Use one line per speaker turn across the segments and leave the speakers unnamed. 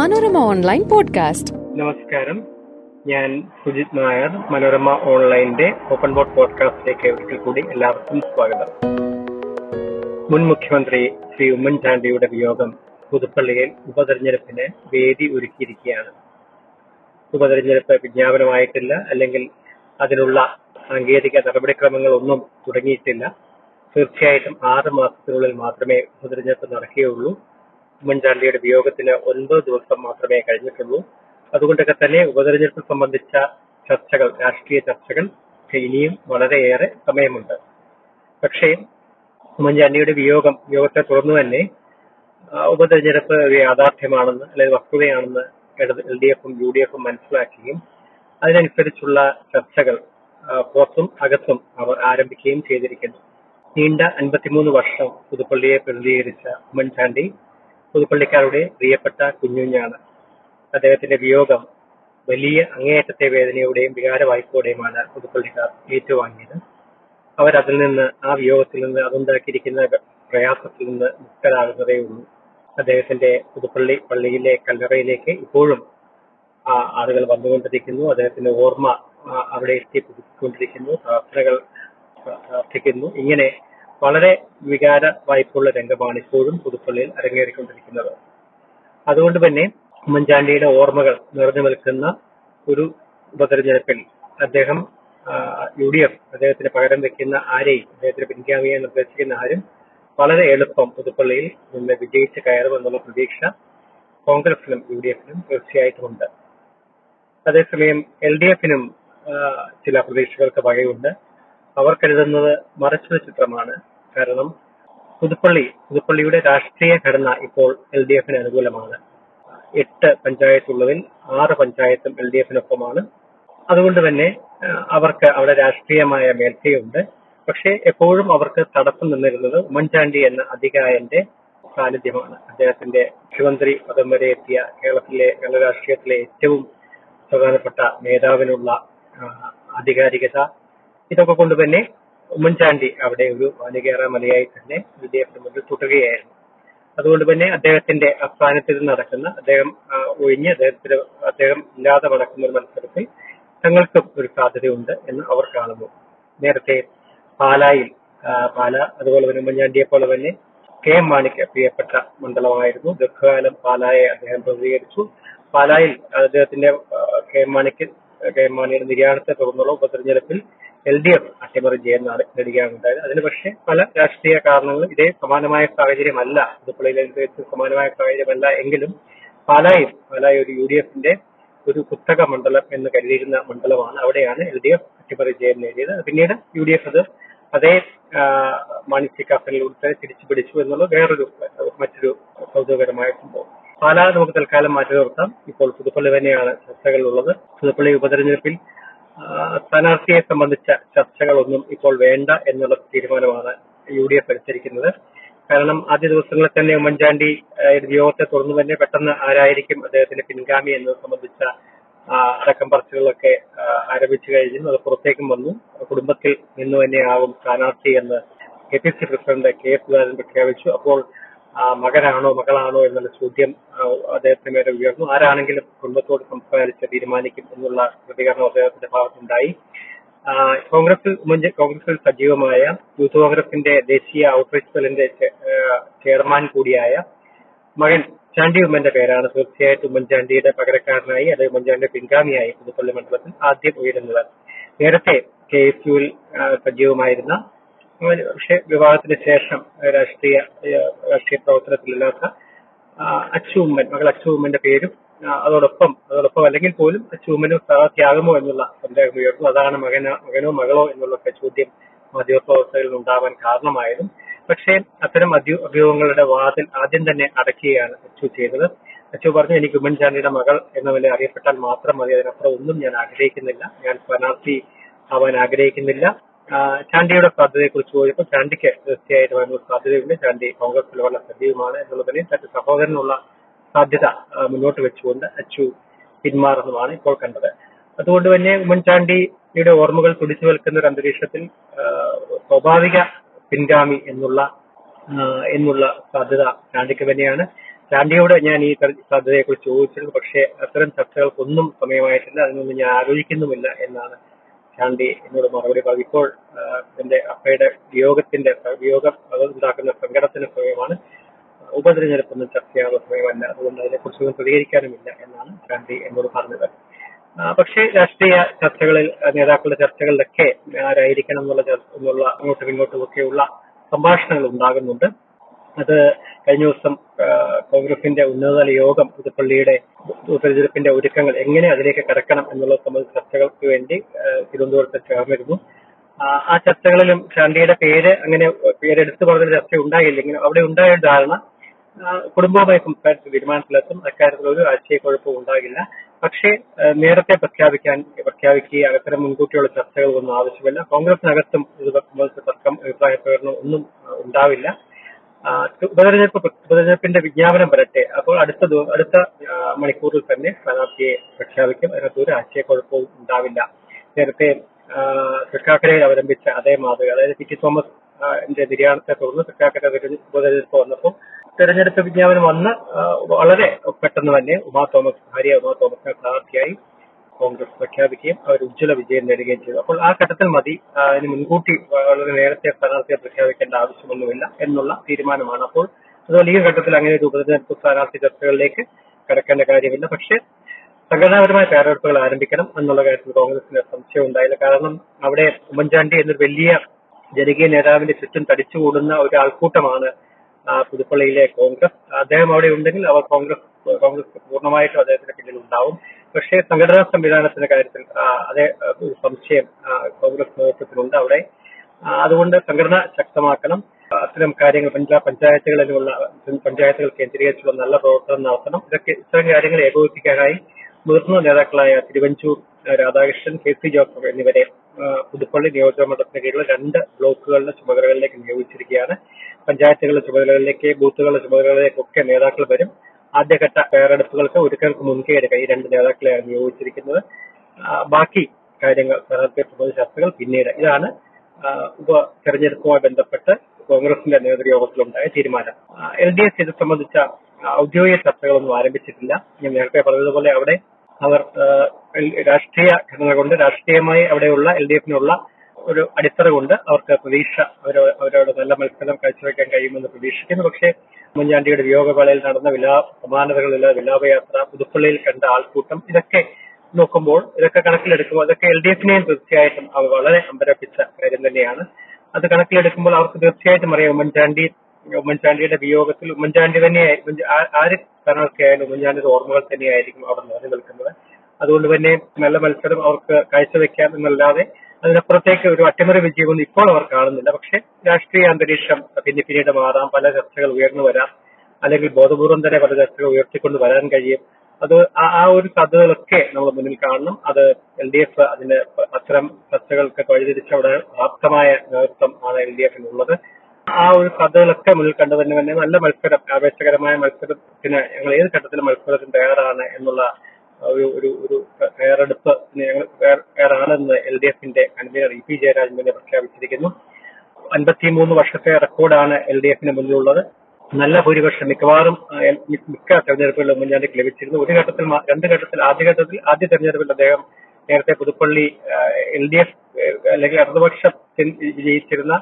Manorama online podcast.
നമസ്കാരം. ഞാൻ സുജിത് നായർ മനോരമ ഓൺലൈന്റെ ഓപ്പൺ ബോർഡ് പോഡ്കാസ്റ്റിലേക്ക് ഒരിക്കൽ കൂടി എല്ലാവർക്കും സ്വാഗതം. മുൻ മുഖ്യമന്ത്രി ശ്രീ ഉമ്മൻചാണ്ടിയുടെ വിയോഗം പുതുപ്പള്ളിയിൽ ഉപതെരഞ്ഞെടുപ്പിന് വേദി ഒരുക്കിയിരിക്കുകയാണ്. ഉപതെരഞ്ഞെടുപ്പ് വിജ്ഞാപനമായിട്ടില്ല അല്ലെങ്കിൽ അതിനുള്ള സാങ്കേതിക നടപടിക്രമങ്ങളൊന്നും തുടങ്ങിയിട്ടില്ല. തീർച്ചയായിട്ടും ആറ് മാസത്തിനുള്ളിൽ മാത്രമേ ഉപതെരഞ്ഞെടുപ്പ് നടക്കുകയുള്ളൂ. ഉമ്മൻചാണ്ടിയുടെ വിയോഗത്തിന് ഒൻപത് ദിവസം മാത്രമേ കഴിഞ്ഞിട്ടുള്ളൂ. അതുകൊണ്ടൊക്കെ തന്നെ ഉപതെരഞ്ഞെടുപ്പ് സംബന്ധിച്ച ചർച്ചകൾ രാഷ്ട്രീയ ചർച്ചകൾ ഇനിയും വളരെയേറെ സമയമുണ്ട്. പക്ഷേ ഉമ്മൻചാണ്ടിയുടെ വിയോഗം വിയോഗത്തെ തുടർന്ന് തന്നെ ഉപതെരഞ്ഞെടുപ്പ് യാഥാർത്ഥ്യമാണെന്ന് അല്ലെങ്കിൽ വസ്തുതയാണെന്ന് എൽ ഡി എഫും യു ഡി എഫും മനസ്സിലാക്കുകയും അതിനനുസരിച്ചുള്ള ചർച്ചകൾ പുറത്തും അകത്തും അവർ ആരംഭിക്കുകയും ചെയ്തിരിക്കുന്നു. നീണ്ട അൻപത്തിമൂന്ന് വർഷം പുതുപ്പള്ളിയെ പ്രതിനിധീകരിച്ച ഉമ്മൻചാണ്ടി പുതുപ്പള്ളിക്കാരുടെ പ്രിയപ്പെട്ട കുഞ്ഞുഞ്ഞാണ്. അദ്ദേഹത്തിന്റെ വിയോഗം വലിയ അങ്ങേയറ്റത്തെ വേദനയോടെയും വികാരവായ്പോടെയുമാണ് പുതുപ്പള്ളിക്കാർ ഏറ്റുവാങ്ങിയത്. അവർ അതിൽ നിന്ന് ആ വിയോഗത്തിൽ നിന്ന് അതുണ്ടാക്കിയിരിക്കുന്ന പ്രയാസത്തിൽ നിന്ന് മുക്തരാകുന്നതേ ഉള്ളൂ. അദ്ദേഹത്തിന്റെ പുതുപ്പള്ളി പള്ളിയിലെ കല്ലറയിലേക്ക് ഇപ്പോഴും ആ ആളുകൾ വന്നുകൊണ്ടിരിക്കുന്നു. അദ്ദേഹത്തിന്റെ ഓർമ്മ അവിടെ എത്തി പുതുക്കിക്കൊണ്ടിരിക്കുന്നു. പ്രാർത്ഥനകൾ പ്രാർത്ഥിക്കുന്നു. ഇങ്ങനെ വളരെ വികാര വായ്പുള്ള രംഗമാണ് ഇപ്പോഴും പുതുപ്പള്ളിയിൽ അരങ്ങേറിക്കൊണ്ടിരിക്കുന്നത്. അതുകൊണ്ട് തന്നെ ഉമ്മൻചാണ്ടിയുടെ ഓർമ്മകൾ നിറഞ്ഞു നിൽക്കുന്ന ഒരു ഉപതെരഞ്ഞെടുപ്പിൽ അദ്ദേഹം യു ഡി എഫ് അദ്ദേഹത്തിന് പകരം വെക്കുന്ന ആരെയും അദ്ദേഹത്തിന് പിൻഗാമിയെ നിർദ്ദേശിക്കുന്ന ആരും വളരെ എളുപ്പം പുതുപ്പള്ളിയിൽ നിന്ന് വിജയിച്ച് കയറുമെന്നുള്ള പ്രതീക്ഷ കോൺഗ്രസിനും യു ഡി എഫിനും തീർച്ചയായിട്ടുമുണ്ട്. അതേസമയം എൽ ഡി എഫിനും ചില പ്രതീക്ഷകൾക്ക് വകയുണ്ട്. അവർ കരുതുന്നത് മറച്ചൊരു ചിത്രമാണ്. കാരണം പുതുപ്പള്ളി പുതുപ്പള്ളിയുടെ രാഷ്ട്രീയ ഘടന ഇപ്പോൾ എൽ ഡി എഫിന് അനുകൂലമാണ്. എട്ട് പഞ്ചായത്തുള്ളതിൽ ആറ് പഞ്ചായത്തും എൽ ഡി എഫിനൊപ്പമാണ്. അതുകൊണ്ട് തന്നെ അവർക്ക് അവിടെ രാഷ്ട്രീയമായ മേൽക്കയുണ്ട്. പക്ഷേ എപ്പോഴും അവർക്ക് തടസ്സം നിന്നിരുന്നത് ഉമ്മൻചാണ്ടി എന്ന അധികായന്റെ സാന്നിധ്യമാണ്. അദ്ദേഹത്തിന്റെ മുഖ്യമന്ത്രി പദം വരെ എത്തിയ കേരളത്തിലെ കേരള രാഷ്ട്രീയത്തിലെ ഏറ്റവും പ്രധാനപ്പെട്ട നേതാവിനുള്ള ആധികാരികത. ഇതൊക്കെ കൊണ്ട് തന്നെ ഉമ്മൻചാണ്ടി അവിടെ ഒരു വാനികേറ മലയായി തന്നെ വിദ്യാഭ്യാസം മുന്നിൽ തുടരുകയായിരുന്നു. അതുകൊണ്ട് തന്നെ അദ്ദേഹത്തിന്റെ അസ്ഥാനത്തിൽ നടക്കുന്ന അദ്ദേഹം ഒഴിഞ്ഞ് അദ്ദേഹത്തിന് അദ്ദേഹം ഇല്ലാതെ നടക്കുന്ന ഒരു മത്സരത്തിൽ തങ്ങൾക്കും ഒരു സാധ്യതയുണ്ട് എന്ന് അവർ കാണുന്നു. നേരത്തെ പാലായിൽ പാല അതുപോലെ തന്നെ ഉമ്മൻചാണ്ടിയെ പോലെ തന്നെ കെ എം മാണിക്ക് പ്രിയപ്പെട്ട മണ്ഡലമായിരുന്നു. ദീർഘകാലം പാലായെ അദ്ദേഹം പ്രതികരിച്ചു. പാലായിൽ അദ്ദേഹത്തിന്റെ കെ എം മാണിക്ക് കെ എം മാണിയുടെ നിര്യാണത്തെ തുടർന്നുള്ള ഉപതെരഞ്ഞെടുപ്പിൽ എൽ ഡി എഫ് അട്ടിമറി ചെയ്യാൻ നേടി- നേടുകയാണ് ഉണ്ടായത് അതിന് പക്ഷേ പല രാഷ്ട്രീയ കാരണങ്ങളും ഇതേ സമാനമായ സാഹചര്യമല്ല. പുതുപ്പള്ളിയിലെ വെച്ച് സമാനമായ സാഹചര്യമല്ല എങ്കിലും പാലായിൽ പാലായി ഒരു യു ഡി എഫിന്റെ ഒരു കുത്തക മണ്ഡലം എന്ന് കരുതിയിരുന്ന മണ്ഡലമാണ് അവിടെയാണ് എൽ ഡി എഫ് അട്ടിമറി ജയം നേടിയത്. പിന്നീട് യു ഡി എഫ് അത് അതേ മാണിസ്യ കാഫലിലൂടെ തിരിച്ചു പിടിച്ചു എന്നുള്ളത് വേറൊരു മറ്റൊരു കൗതുകകരമായ സംഭവം. പാലാ നമുക്ക് തൽക്കാലം മാറ്റി നിർത്താം. ഇപ്പോൾ പുതുപ്പള്ളി തന്നെയാണ് ചർച്ചകളുള്ളത് പുതുപ്പള്ളി ഉപതെരഞ്ഞെടുപ്പിൽ സ്ഥാനാർത്ഥിയെ സംബന്ധിച്ച ചർച്ചകളൊന്നും ഇപ്പോൾ വേണ്ട എന്നുള്ള തീരുമാനമാണ് യു ഡി എഫ് എടുത്തിരിക്കുന്നത്. കാരണം ആദ്യ ദിവസങ്ങളിൽ തന്നെ ഉമ്മൻചാണ്ടി യോഗത്തെ തുറന്നു തന്നെ പെട്ടെന്ന് ആരായിരിക്കും അദ്ദേഹത്തിന്റെ പിൻഗാമി എന്നത് സംബന്ധിച്ച അടക്കം പറച്ചിലുകളൊക്കെ ആരംഭിച്ചു കഴിഞ്ഞു. അത് പുറത്തേക്കും വന്നു. കുടുംബത്തിൽ നിന്ന് തന്നെയാവും സ്ഥാനാർത്ഥി എന്ന് K P C president K S Sudhakaran പ്രഖ്യാപിച്ചു. അപ്പോൾ മകനാണോ മകളാണോ എന്നുള്ള ചോദ്യം ആ, അദ്ദേഹത്തിന് മേലെ ഉയർന്നു. ആരാണെങ്കിലും കുടുംബത്തോട് സംസാരിച്ച് തീരുമാനിക്കും എന്നുള്ള പ്രതികരണം അദ്ദേഹത്തിന്റെ ഭാഗത്തുണ്ടായി. കോൺഗ്രസ് കോൺഗ്രസ് കോൺഗ്രസിൽ സജീവമായ യൂത്ത് കോൺഗ്രസിന്റെ ദേശീയ ഔട്ട്റീച്ച് സെല്ലിന്റെ ചെയർമാൻ കൂടിയായ മകൻ ചാണ്ടി ഉമ്മന്റെ പേരാണ്. തീർച്ചയായിട്ടും ഉമ്മൻചാണ്ടിയുടെ പകരക്കാരനായി അല്ലെങ്കിൽ ഉമ്മൻചാണ്ടിയുടെ പിൻഗാമിയായി പുതുപ്പള്ളി മണ്ഡലത്തിൽ ആദ്യം ഉയരുന്നത്. നേരത്തെ കെ എസ് യുവിൽ സജീവമായിരുന്ന ഒരു പക്ഷേ വിവാഹത്തിന് ശേഷം രാഷ്ട്രീയ രാഷ്ട്രീയ പ്രവർത്തനത്തിലില്ലാത്ത ആ, അച്ചു ഉമ്മൻ മകൾ അച്ചുമ്മന്റെ പേരും അതോടൊപ്പം അതോടൊപ്പം അല്ലെങ്കിൽ പോലും അച്ചുമ്മനും സഹത്യാഗമോ എന്നുള്ള സന്ദേഹം ഉയർന്നു. അതാണ് മകനോ മകനോ മകളോ എന്നുള്ള ചോദ്യം മാധ്യമപ്രവർത്തകരിൽ ഉണ്ടാവാൻ കാരണമായതും. പക്ഷേ അത്തരം അധ്യ അഭ്യൂഹങ്ങളുടെ വാതിൽ ആദ്യം തന്നെ അടക്കുകയാണ് അച്ചു ചെയ്തത്. അച്ചു പറഞ്ഞു എനിക്ക് ഉമ്മൻചാണ്ടിയുടെ മകൾ എന്ന നില അറിയപ്പെട്ടാൽ മാത്രം മതി. അതിനപ്പുറം ഒന്നും ഞാൻ ആഗ്രഹിക്കുന്നില്ല. ഞാൻ സ്ഥാനാർത്ഥി ആവാൻ ആഗ്രഹിക്കുന്നില്ല. ചാണ്ടിയുടെ സാധ്യതയെക്കുറിച്ച് ചോദിച്ചപ്പോൾ ചാണ്ടിക്ക് തീർച്ചയായിട്ടും അതിനുള്ള സാധ്യതയുണ്ട്. ചാണ്ടി കോൺഗ്രസിൽ വളരെ സജീവമാണ് എന്നുള്ളതിനെ തന്റെ സഹോദരനുള്ള സാധ്യത മുന്നോട്ട് വെച്ചുകൊണ്ട് അച്ചു പിന്മാറുന്നതാണ് ഇപ്പോൾ കണ്ടത്. അതുകൊണ്ട് തന്നെ ഉമ്മൻചാണ്ടിയുടെ ഓർമ്മകൾ തുടിച്ചു നിൽക്കുന്ന ഒരു അന്തരീക്ഷത്തിൽ സ്വാഭാവിക പിൻഗാമി എന്നുള്ള എന്നുള്ള സാധ്യത ചാണ്ടിക്ക് തന്നെയാണ്. ചാണ്ടിയോട് ഞാൻ ഈ സാധ്യതയെക്കുറിച്ച് ചോദിച്ചിരുന്നു. പക്ഷേ അത്തരം ചർച്ചകൾക്കൊന്നും സമയമായിട്ടില്ല. അതിനൊന്നും ഞാൻ ആലോചിക്കുന്നുമില്ല എന്നാണ് ചാണ്ടി എന്നോട് മറുപടി പറഞ്ഞു. ഇപ്പോൾ എന്റെ അപ്പയുടെ വിയോഗത്തിന്റെ വിയോഗം അത് ഉണ്ടാക്കുന്ന സങ്കടത്തിന് സമയമാണ്. ഉപതിരഞ്ഞെടുപ്പൊന്നും ചർച്ച ചെയ്യാനുള്ള സമയമല്ല. അതുകൊണ്ട് അതിനെക്കുറിച്ചൊന്നും പ്രതികരിക്കാനുമില്ല എന്നാണ് ചാണ്ടി എന്നോട് പറഞ്ഞത്. പക്ഷേ രാഷ്ട്രീയ ചർച്ചകളിൽ നേതാക്കളുടെ ചർച്ചകളിലൊക്കെ ആരായിരിക്കണം എന്നുള്ള എന്നുള്ള അങ്ങോട്ടും ഇങ്ങോട്ടും ഒക്കെയുള്ള സംഭാഷണങ്ങൾ ഉണ്ടാകുന്നുണ്ട്. അത് കഴിഞ്ഞ ദിവസം കോൺഗ്രസിന്റെ ഉന്നതതല യോഗം പുതുപ്പള്ളിയുടെ ഉപതെരഞ്ഞെടുപ്പിന്റെ ഒരുക്കങ്ങൾ എങ്ങനെ അതിലേക്ക് കടക്കണം എന്നുള്ള സംബന്ധിച്ച ചർച്ചകൾക്ക് വേണ്ടി തിരുവനന്തപുരത്ത് ചേർന്നിരുന്നു. ആ, ചർച്ചകളിലും ചാണ്ടിയുടെ പേര് അങ്ങനെ പേരെടുത്തു പറഞ്ഞ ചർച്ച ഉണ്ടായില്ലെങ്കിലും അവിടെ ഉണ്ടായ ധാരണ കുടുംബവുമായി സംസാരിച്ച് തീരുമാനത്തിലെത്തും. അക്കാര്യത്തിൽ ഒരു ആശയക്കുഴപ്പവും ഉണ്ടാകില്ല. പക്ഷേ നേരത്തെ പ്രഖ്യാപിക്കാൻ പ്രഖ്യാപിക്കുകയും അത്തരം മുൻകൂട്ടിയുള്ള ചർച്ചകൾ ഒന്നും ആവശ്യമില്ല. കോൺഗ്രസിനകത്തും ഇത് സംബന്ധിച്ച തർക്കം അഭിപ്രായ പ്രകടനം ഒന്നും ഉണ്ടാവില്ല. ഉപതെരഞ്ഞെടുപ്പ് ഉപതെരഞ്ഞെടുപ്പിന്റെ വിജ്ഞാപനം വരട്ടെ. അപ്പോൾ അടുത്ത അടുത്ത മണിക്കൂറിൽ തന്നെ സ്ഥാനാർത്ഥിയെ പ്രഖ്യാപിക്കും. അതിനകത്ത് ഒരു ആശയക്കുഴപ്പവും ഉണ്ടാവില്ല. നേരത്തെ തൃക്കാക്കരയിൽ അവലംബിച്ച അതേ മാതൃക അതായത് പി ടി തോമസ് നിര്യാണത്തെ തുടർന്ന് തൃക്കാക്കര ഉപതെരഞ്ഞെടുപ്പ് വന്നപ്പോൾ തെരഞ്ഞെടുപ്പ് വിജ്ഞാപനം വന്ന് വളരെ പെട്ടെന്ന് തന്നെ ഉമാ തോമസ് ഭാര്യ ഉമാ തോമസിനെ സ്ഥാനാർത്ഥിയായി കോൺഗ്രസ് പ്രഖ്യാപിക്കുകയും അവർ ഉജ്ജ്വല വിജയം നേടുകയും ചെയ്തു. അപ്പോൾ ആ ഘട്ടത്തിൽ മതി. അതിന് മുൻകൂട്ടി വളരെ നേരത്തെ സ്ഥാനാർത്ഥിയെ പ്രഖ്യാപിക്കേണ്ട ആവശ്യമൊന്നുമില്ല എന്നുള്ള തീരുമാനമാണ്. അപ്പോൾ അതുപോലെ ഈ ഘട്ടത്തിൽ അങ്ങനെ ഒരു ഉപതെരഞ്ഞെടുപ്പ് സ്ഥാനാർത്ഥി ചർച്ചകളിലേക്ക് കടക്കേണ്ട കാര്യമില്ല. പക്ഷേ സംഘടനാപരമായ തയ്യാറെടുപ്പുകൾ ആരംഭിക്കണം എന്നുള്ള കാര്യത്തിൽ കോൺഗ്രസിന് സംശയം ഉണ്ടായില്ല. കാരണം അവിടെ ഉമ്മൻചാണ്ടി എന്നൊരു വലിയ ജനകീയ നേതാവിന്റെ ചുറ്റും തടിച്ചുകൂടുന്ന ഒരു ആൾക്കൂട്ടമാണ് പുതുപ്പള്ളിയിലെ കോൺഗ്രസ്. അദ്ദേഹം അവിടെ ഉണ്ടെങ്കിൽ അവർ കോൺഗ്രസ് കോൺഗ്രസ് പൂർണമായിട്ടും അദ്ദേഹത്തിന്റെ പിന്നിൽ ഉണ്ടാവും. പക്ഷേ സംഘടനാ സംവിധാനത്തിന്റെ കാര്യത്തിൽ അതേ ഒരു സംശയം കോൺഗ്രസ് നേതൃത്വത്തിലുണ്ട് അവിടെ. അതുകൊണ്ട് സംഘടന ശക്തമാക്കണം. അത്തരം കാര്യങ്ങൾ പഞ്ചായത്ത് പഞ്ചായത്തുകളിലുള്ള പഞ്ചായത്തുകൾ കേന്ദ്രീകരിച്ചുള്ള നല്ല പ്രവർത്തനം നടത്തണം. ഇതൊക്കെ ഇത്തരം കാര്യങ്ങൾ ഏകോപിപ്പിക്കാനായി മുതിർന്ന നേതാക്കളായ തിരുവഞ്ചൂർ രാധാകൃഷ്ണൻ കെ സി ജോസഫ് എന്നിവരെ പുതുപ്പള്ളി നിയോജക മണ്ഡലത്തിന് കീഴിൽ രണ്ട് ബ്ലോക്കുകളുടെ ചുമതലകളിലേക്ക് നിയോഗിച്ചിരിക്കുകയാണ്. പഞ്ചായത്തുകളുടെ ചുമതലകളിലേക്ക് ബൂത്തുകളുടെ ചുമതലകളിലേക്കൊക്കെ നേതാക്കൾ വരും. ആദ്യഘട്ട തയ്യാറെടുപ്പുകൾക്ക് ഒരുക്കങ്ങൾക്ക് മുൻകൈ ഈ രണ്ട് നേതാക്കളെയാണ് നിയോഗിച്ചിരിക്കുന്നത്. ബാക്കി കാര്യങ്ങൾ സംബന്ധിച്ച ചർച്ചകൾ പിന്നീട്. ഇതാണ് ഉപ തെരഞ്ഞെടുപ്പുമായി ബന്ധപ്പെട്ട് കോൺഗ്രസിന്റെ നേതൃയോഗത്തിലുണ്ടായ തീരുമാനം. എൽ ഡി എഫ് ഇത് സംബന്ധിച്ച ഔദ്യോഗിക ചർച്ചകളൊന്നും ആരംഭിച്ചിട്ടില്ല. ഞാൻ നേരത്തെ പറഞ്ഞതുപോലെ അവിടെ അവർ രാഷ്ട്രീയ ഘടന കൊണ്ട് രാഷ്ട്രീയമായി അവിടെയുള്ള എൽ ഡി എഫിനുള്ള ഒരു അടിത്തറ കൊണ്ട് അവർക്ക് പ്രതീക്ഷ അവരോ അവരോട് നല്ല മത്സരം കാഴ്ചവെക്കാൻ കഴിയുമെന്ന് പ്രതീക്ഷിക്കുന്നു. പക്ഷേ ഉമ്മൻചാണ്ടിയുടെ വിയോഗവേളയിൽ നടന്ന വിലാ സമാനതകളുള്ള വിലാപയാത്ര പുതുപ്പള്ളിയിൽ കണ്ട ആൾക്കൂട്ടം ഇതൊക്കെ നോക്കുമ്പോൾ ഇതൊക്കെ കണക്കിലെടുക്കുമ്പോൾ അതൊക്കെ എൽ ഡി എഫിനെയും തീർച്ചയായിട്ടും അവ വളരെ അമ്പരപ്പിച്ച കാര്യം തന്നെയാണ്. അത് കണക്കിലെടുക്കുമ്പോൾ അവർക്ക് തീർച്ചയായിട്ടും അറിയാം ഉമ്മൻചാണ്ടി ഉമ്മൻചാണ്ടിയുടെ വിയോഗത്തിൽ ഉമ്മൻചാണ്ടി തന്നെ ആര് സ്ഥാനാർത്ഥിയായാലും ഉമ്മൻചാണ്ടിയുടെ ഓർമ്മകൾ തന്നെയായിരിക്കും അവർ നിറഞ്ഞു നിൽക്കുന്നത് അതുകൊണ്ട് തന്നെ നല്ല മത്സരം അവർക്ക് കാഴ്ചവെക്കാം എന്നല്ലാതെ അതിനപ്പുറത്തേക്ക് ഒരു അട്ടിമറി വിജയമൊന്നും ഇപ്പോൾ അവർ കാണുന്നില്ല. പക്ഷെ രാഷ്ട്രീയ അന്തരീക്ഷം പിന്നെ പിന്നീട് മാറാം. പല ചർച്ചകൾ ഉയർന്നു വരാം. അല്ലെങ്കിൽ ബോധപൂർവം തന്നെ പല ചർച്ചകൾ ഉയർത്തിക്കൊണ്ട് വരാൻ കഴിയും. അത് ആ ഒരു സാധ്യതകളൊക്കെ നമ്മൾ മുന്നിൽ കാണണം. അത് എൽ ഡി എഫ് അതിന് അത്തരം ചർച്ചകൾക്ക് വഴിതിരിച്ച അവിടെ ആപ്തമായ നേതൃത്വം ആണ് എൽ ഡി എഫിനുള്ളത്. ആ ഒരു സാധ്യതകളൊക്കെ മുന്നിൽ കണ്ടു തന്നെ തന്നെ നല്ല മത്സരം ആവേശകരമായ മത്സരത്തിന് ഞങ്ങൾ ഏത് ഘട്ടത്തിലും മത്സരത്തിന് തയ്യാറാണ് എന്നുള്ള ഒരു ഒരു ഒരു തയ്യാറെടുപ്പ് ഞങ്ങൾ തയ്യാറാണെന്ന് എൽ ഡി എഫിന്റെ കൺവീനർ ഇ പി ജയരാജൻ തന്നെ പ്രഖ്യാപിച്ചിരിക്കുന്നു. അൻപത്തിമൂന്ന് വർഷത്തെ റെക്കോർഡാണ് എൽ ഡി എഫിന് മുന്നിലുള്ളത്. നല്ല ഭൂരിപക്ഷം മിക്കവാറും മിക്ക തെരഞ്ഞെടുപ്പുകളിലും ഉമ്മൻചാണ്ടിക്ക് ലഭിച്ചിരുന്നു. ഒരു ഘട്ടത്തിൽ രണ്ട് ഘട്ടത്തിൽ ആദ്യ ഘട്ടത്തിൽ ആദ്യ തെരഞ്ഞെടുപ്പിൽ അദ്ദേഹം നേരത്തെ പുതുപ്പള്ളി എൽ ഡി എഫ് അല്ലെങ്കിൽ ഇടതുപക്ഷം വിജയിച്ചിരുന്ന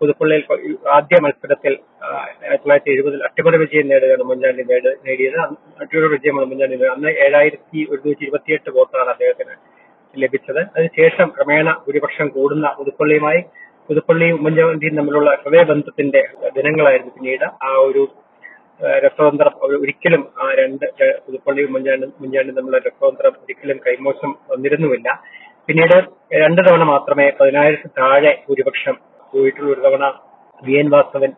പുതുപ്പള്ളിയിൽ ആദ്യ മത്സരത്തിൽ ആയിരത്തി തൊള്ളായിരത്തി എഴുപതിൽ അട്ടിമറി വിജയം നേടുകയാണ് ഉമ്മൻചാണ്ടി നേടി- നേടിയത്. അട്ടിമറി വിജയമാണ് ഉമ്മൻചാണ്ടി നേടിയത്. അന്ന് ഏഴായിരത്തി ഒരുന്നൂറ്റി ഇരുപത്തിയെട്ട് വോട്ടാണ് അദ്ദേഹത്തിന് ലഭിച്ചത്. അതിനുശേഷം ക്രമേണ ഭൂരിപക്ഷം കൂടുന്ന പുതുപ്പള്ളിയുമായി പുതുപ്പള്ളിയും ഉമ്മൻചാണ്ടിയും തമ്മിലുള്ള ഹൃദയബന്ധത്തിന്റെ ദിനങ്ങളായിരുന്നു പിന്നീട്. ആ ഒരു രസതന്ത്രം ഒരിക്കലും ആ രണ്ട് പുതുപ്പള്ളി ഉമ്മൻചാണ്ടി ഉമ്മൻചാണ്ടിയും തമ്മിലുള്ള രസതന്ത്രം ഒരിക്കലും കൈമോശം വന്നിരുന്നുമില്ല. പിന്നീട് രണ്ട് തവണ മാത്രമേ പതിനായിരത്തി താഴെ ഭൂരിപക്ഷം പോയിട്ടുള്ള ഒരു തവണ വി എൻ വാസവൻ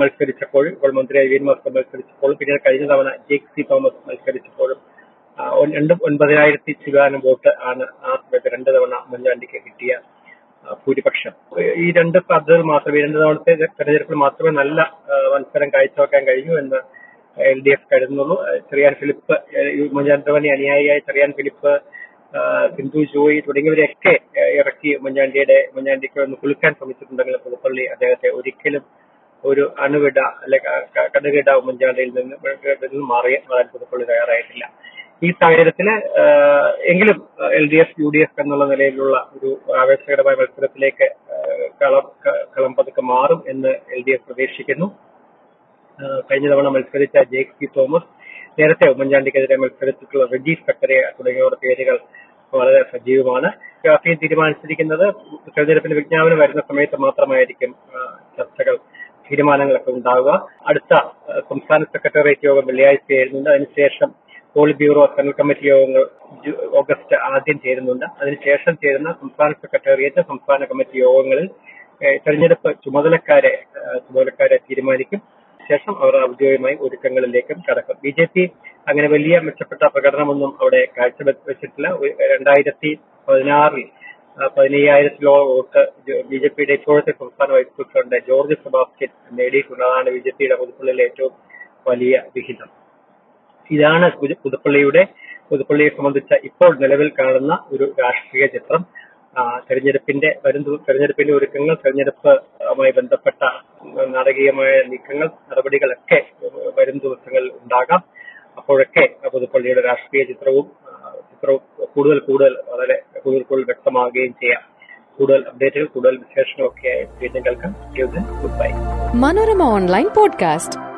മത്സരിച്ചപ്പോൾ ഇപ്പോൾ മന്ത്രിയായി വി എൻ വാസവൻ മത്സരിച്ചപ്പോൾ പിന്നീട് കഴിഞ്ഞ തവണ ജേക്ക് സി തോമസ് മത്സരിച്ചപ്പോഴും രണ്ട് ഒൻപതിനായിരത്തി ചിവാനം വോട്ട് ആണ് ആ സമയത്ത് രണ്ട് തവണ ഉമ്മൻചാണ്ടിക്ക് കിട്ടിയ ഭൂരിപക്ഷം. ഈ രണ്ട് സാധ്യതകൾ മാത്രമേ രണ്ട് തവണത്തെ തെരഞ്ഞെടുപ്പിൽ മാത്രമേ നല്ല മത്സരം കാഴ്ചവെക്കാൻ കഴിഞ്ഞു എന്ന് എൽ ഡി എഫ് കരുതുന്നുള്ളൂ. ചെറിയാൻ ഫിലിപ്പ് ഉമ്മൻചാണ്ടി അനുയായിയായ ചെറിയാൻ ഫിലിപ്പ് സിന്ധു ജോയി തുടങ്ങിയവരെയൊക്കെ ഇറക്കി ഉമ്മൻചാണ്ടിയുടെ ഉമ്മൻചാണ്ടിക്ക് ഒന്ന് കുളിക്കാൻ ശ്രമിച്ചിട്ടുണ്ടെങ്കിലും പുതുപ്പള്ളി അദ്ദേഹത്തെ ഒരിക്കലും ഒരു അണുവിട അല്ലെ കടുകിട ഉമ്മൻചാണ്ടിയിൽ നിന്ന് നിന്ന് മാറി വരാൻ പുതുപ്പള്ളി തയ്യാറായിട്ടില്ല. ഈ സാഹചര്യത്തിൽ എങ്കിലും L D F U D F എന്നുള്ള നിലയിലുള്ള ഒരു ആവേശകരമായ മത്സരത്തിലേക്ക് കളം കളം പതുക്കെ മാറും എന്ന് എൽ ഡി എഫ് പ്രതീക്ഷിക്കുന്നു. കഴിഞ്ഞ തവണ മത്സരിച്ച ജെ സി തോമസ് നേരത്തെ ഉമ്മൻചാണ്ടിക്കെതിരെ മത്സരത്തിലുള്ള റെജി സക്കറിയ തുടങ്ങിയവരുടെ പേരുകൾ വളരെ സജീവമാണ്. രാഷ്ട്രീയം തീരുമാനിച്ചിരിക്കുന്നത് തെരഞ്ഞെടുപ്പിന്റെ വിജ്ഞാപനം വരുന്ന സമയത്ത് മാത്രമായിരിക്കും ചർച്ചകൾ തീരുമാനങ്ങളൊക്കെ ഉണ്ടാവുക. അടുത്ത സംസ്ഥാന സെക്രട്ടേറിയറ്റ് യോഗം വെള്ളിയാഴ്ച ചേരുന്നുണ്ട്. അതിനുശേഷം പോളിറ്റ് ബ്യൂറോ സെൻട്രൽ കമ്മിറ്റി യോഗങ്ങൾ ഓഗസ്റ്റ് ആദ്യം ചേരുന്നുണ്ട്. അതിനുശേഷം ചേരുന്ന സംസ്ഥാന സെക്രട്ടേറിയറ്റ് സംസ്ഥാന കമ്മിറ്റി യോഗങ്ങളിൽ തെരഞ്ഞെടുപ്പ് ചുമതലക്കാരെ ചുമതലക്കാരെ തീരുമാനിക്കും. ശേഷം അവർ ഔദ്യോഗികമായി ഒരുക്കങ്ങളിലേക്കും കടക്കും. ബി ജെ പി അങ്ങനെ വലിയ മെച്ചപ്പെട്ട പ്രകടനമൊന്നും അവിടെ കാഴ്ചവെച്ചിട്ടില്ല. രണ്ടായിരത്തി പതിനാറിൽ പതിനയ്യായിരത്തിലോളം വോട്ട് ബി ജെ പിയുടെ ഇപ്പോഴത്തെ സംസ്ഥാന വൈസ് പ്രസിഡന്റ് ജോർജ് സെബാസ്റ്റ്യൻ നേടിയിട്ടുള്ളതാണ് ബി ജെ പിയുടെ പുതുപ്പള്ളിയിലെ ഏറ്റവും വലിയ വിഹിതം. ഇതാണ് പുതുപ്പള്ളിയുടെ പുതുപ്പള്ളിയെ സംബന്ധിച്ച ഇപ്പോൾ നിലവിൽ കാണുന്ന ഒരു രാഷ്ട്രീയ ചിത്രം. തെരഞ്ഞെടുപ്പിന്റെ വരും തെരഞ്ഞെടുപ്പിന്റെ ഒരുക്കങ്ങൾ തെരഞ്ഞെടുപ്പുമായി ബന്ധപ്പെട്ട നാടകീയമായ നീക്കങ്ങൾ നടപടികളൊക്കെ വരും ദിവസങ്ങളിൽ ഉണ്ടാകാം. അപ്പോഴൊക്കെ പുതുപ്പള്ളിയുടെ രാഷ്ട്രീയ ചിത്രവും ചിത്രവും കൂടുതൽ കൂടുതൽ വളരെ കൂടുതൽ കൂടുതൽ വ്യക്തമാവുകയും ചെയ്യാം. കൂടുതൽ അപ്ഡേറ്റുകൾ കൂടുതൽ വിശേഷങ്ങളൊക്കെ വീണ്ടും കേൾക്കാം. Good bye.
Manorama online Podcast.